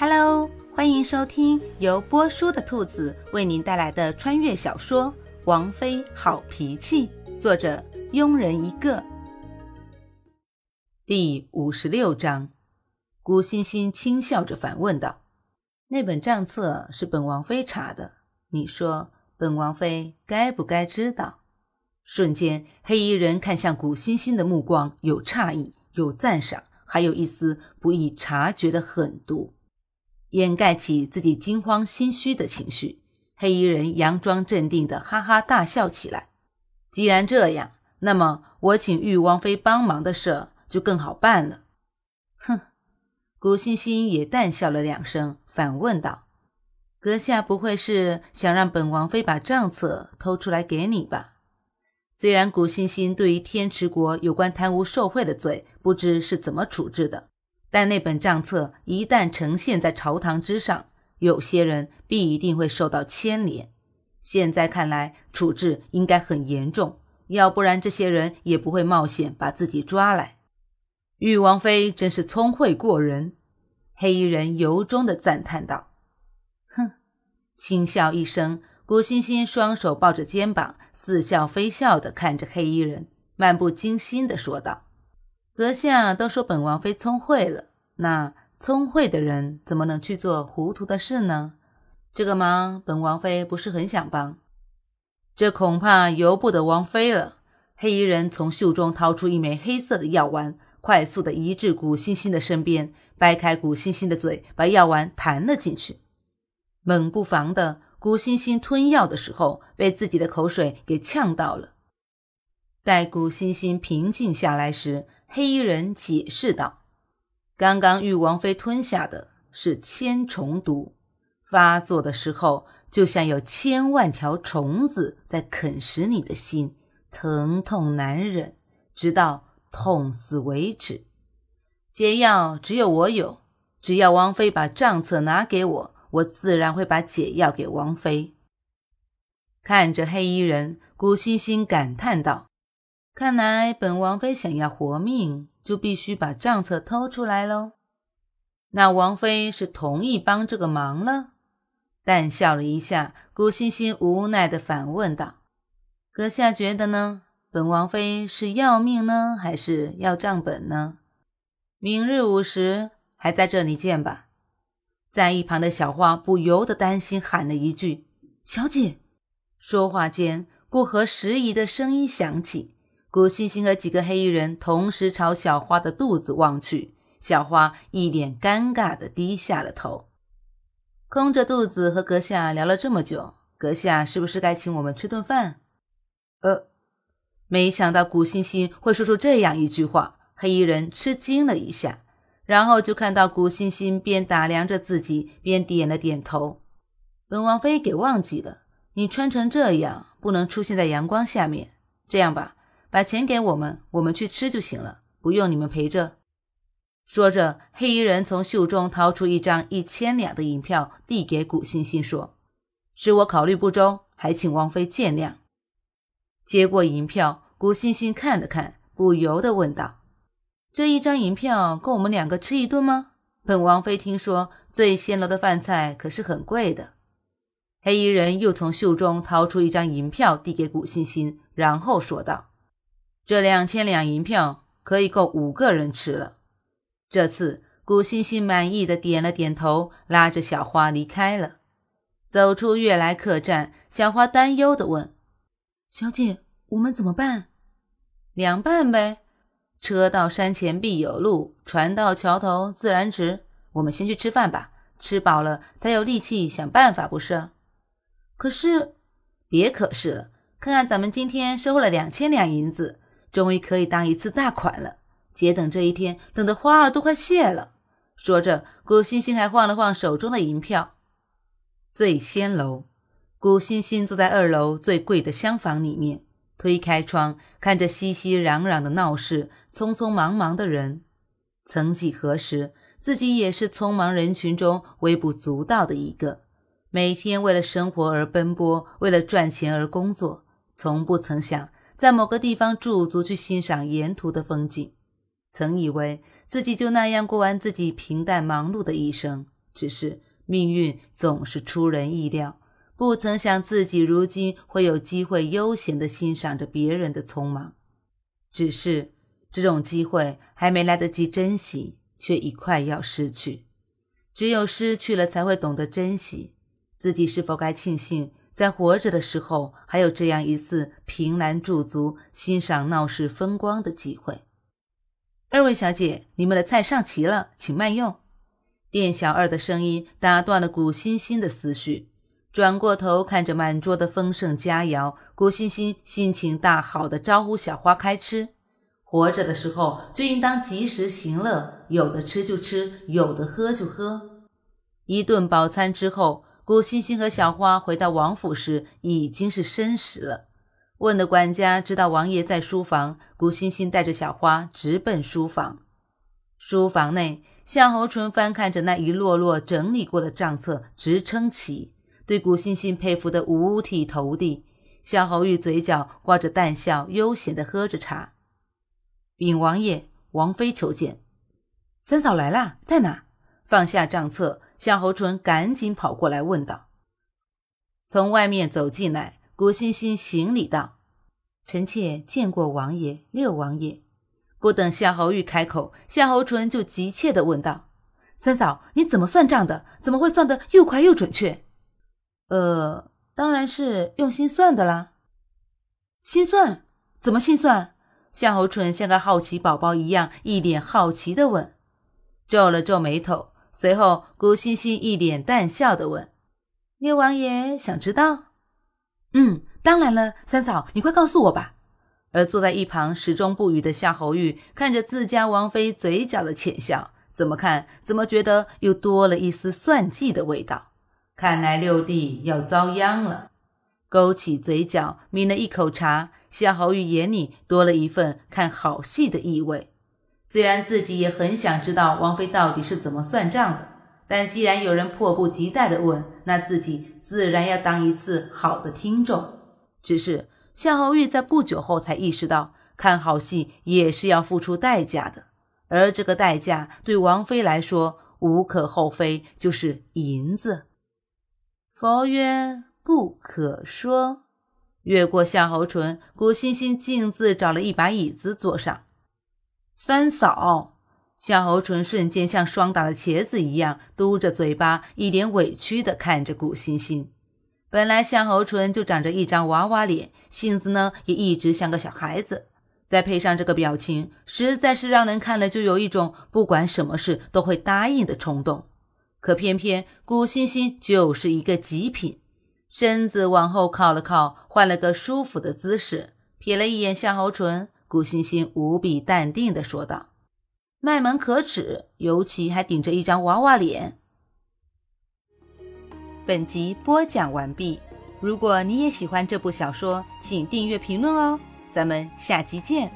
Hello，欢迎收听由波叔的兔子为您带来的穿越小说《王妃好脾气》，作者庸人一个。第五十六章，古欣欣轻笑着反问道：“那本账册是本王妃查的，你说本王妃该不该知道？”瞬间，黑衣人看向古欣欣的目光有诧异，有赞赏，还有一丝不易察觉的狠毒。掩盖起自己惊慌心虚的情绪，黑衣人佯装镇定的哈哈大笑起来。既然这样，那么我请玉王妃帮忙的事就更好办了。哼，古欣欣也淡笑了两声，反问道：“阁下不会是想让本王妃把账册偷出来给你吧？”虽然古欣欣对于天池国有关贪污受贿的罪不知是怎么处置的。但那本账册一旦呈现在朝堂之上，有些人必定会受到牵连。现在看来，处置应该很严重，要不然这些人也不会冒险把自己抓来。玉王妃真是聪慧过人，黑衣人由衷的赞叹道：“哼！”轻笑一声，古欣欣双手抱着肩膀，似笑非笑的看着黑衣人，漫不经心的说道。阁下都说本王妃聪慧了，那聪慧的人怎么能去做糊涂的事呢？这个忙本王妃不是很想帮，这恐怕由不得王妃了。黑衣人从袖中掏出一枚黑色的药丸，快速的移至古欣欣的身边，掰开古欣欣的嘴，把药丸弹了进去。冷不防的，古欣欣吞药的时候被自己的口水给呛到了。待古欣欣平静下来时，黑衣人解释道：“刚刚玉王妃吞下的是千虫毒，发作的时候就像有千万条虫子在啃食你的心，疼痛难忍，直到痛死为止。解药只有我有，只要王妃把账册拿给我，我自然会把解药给王妃。”看着黑衣人，古欣欣感叹道。看来本王妃想要活命，就必须把账册偷出来喽。那王妃是同意帮这个忙了？淡笑了一下，顾欣欣无奈的反问道：“阁下觉得呢？本王妃是要命呢，还是要账本呢？明日午时还在这里见吧。”在一旁的小花不由得担心，喊了一句：“小姐。”说话间，不合时宜的声音响起。古欣欣和几个黑衣人同时朝小花的肚子望去，小花一脸尴尬地低下了头。空着肚子和阁下聊了这么久，阁下是不是该请我们吃顿饭？呃，没想到古欣欣会说出这样一句话，黑衣人吃惊了一下，然后就看到古欣欣边打量着自己边点了点头。本王妃给忘记了，你穿成这样不能出现在阳光下面。这样吧。把钱给我们，我们去吃就行了，不用你们陪着。说着，黑衣人从袖中掏出一张一千两的银票，递给古欣欣，说：“是我考虑不周，还请王妃见谅。”接过银票，古欣欣看了看，不由得问道：“这一张银票够我们两个吃一顿吗？本王妃听说醉仙楼的饭菜可是很贵的。”黑衣人又从袖中掏出一张银票，递给古欣欣，然后说道。这两千两银票可以够五个人吃了。这次古欣欣满意的点了点头，拉着小花离开了。走出悦来客栈，小花担忧的问：“小姐，我们怎么办？凉拌呗。车到山前必有路，船到桥头自然直。我们先去吃饭吧，吃饱了才有力气想办法，不是？可是，别可是了，看看咱们今天收了两千两银子。”终于可以当一次大款了，姐等这一天等的花儿都快谢了。说着，古欣欣还晃了晃手中的银票。醉仙楼，古欣欣坐在二楼最贵的厢房里面，推开窗，看着熙熙攘攘的闹市，匆匆忙忙的人。曾几何时，自己也是匆忙人群中微不足道的一个，每天为了生活而奔波，为了赚钱而工作，从不曾想。在某个地方驻足去欣赏沿途的风景，曾以为自己就那样过完自己平淡忙碌的一生，只是命运总是出人意料，不曾想自己如今会有机会悠闲地欣赏着别人的匆忙。只是这种机会还没来得及珍惜，却已快要失去。只有失去了，才会懂得珍惜。自己是否该庆幸，在活着的时候还有这样一次凭栏驻足、欣赏闹市风光的机会？二位小姐，你们的菜上齐了，请慢用。店小二的声音打断了古欣欣的思绪，转过头看着满桌的丰盛佳肴，古欣欣心情大好的招呼小花开吃。活着的时候就应当及时行乐，有的吃就吃，有的喝就喝。一顿饱餐之后，古欣欣和小花回到王府时已经是申时了。问的管家知道王爷在书房，古欣欣带着小花直奔书房。书房内，夏侯淳翻看着那一摞摞整理过的账册，直称奇，对古欣欣佩服的五体投地。夏侯玉嘴角挂着淡笑，悠闲地喝着茶。禀王爷，王妃求见。三嫂来啦，在哪？放下账册，夏侯淳赶紧跑过来问道。从外面走进来。古欣欣行礼道：“臣妾见过王爷、六王爷。”不等夏侯玉开口，夏侯淳就急切地问道：“三嫂，你怎么算账的？怎么会算得又快又准确？”“呃，当然是用心算的啦。”“心算？怎么心算？”夏侯淳像个好奇宝宝一样，一脸好奇地问，皱了皱眉头。随后，古欣欣一脸淡笑地问：“六王爷想知道？”嗯，当然了，三嫂，你快告诉我吧。而坐在一旁始终不语的夏侯玉看着自家王妃嘴角的浅笑，怎么看怎么觉得又多了一丝算计的味道。看来六弟要遭殃了。勾起嘴角，抿了一口茶，夏侯玉眼里多了一份看好戏的意味。虽然自己也很想知道王妃到底是怎么算账的。但既然有人迫不及待地问，那自己自然要当一次好的听众。只是夏侯玉在不久后才意识到，看好戏也是要付出代价的，而这个代价对王妃来说无可厚非，就是银子。佛曰：“不可说。”越过夏侯淳，古欣欣径自找了一把椅子坐上。三嫂。夏侯淳瞬间像霜打的茄子一样嘟着嘴巴，一脸委屈地看着古欣欣。本来夏侯淳就长着一张娃娃脸，性子呢也一直像个小孩子，再配上这个表情，实在是让人看了就有一种不管什么事都会答应的冲动。可偏偏古欣欣就是一个极品，身子往后靠了靠，换了个舒服的姿势，瞥了一眼夏侯淳，顾欣欣无比淡定的说道。卖萌可耻，尤其还顶着一张娃娃脸。本集播讲完毕，如果你也喜欢这部小说，请订阅、评论哦，咱们下集见。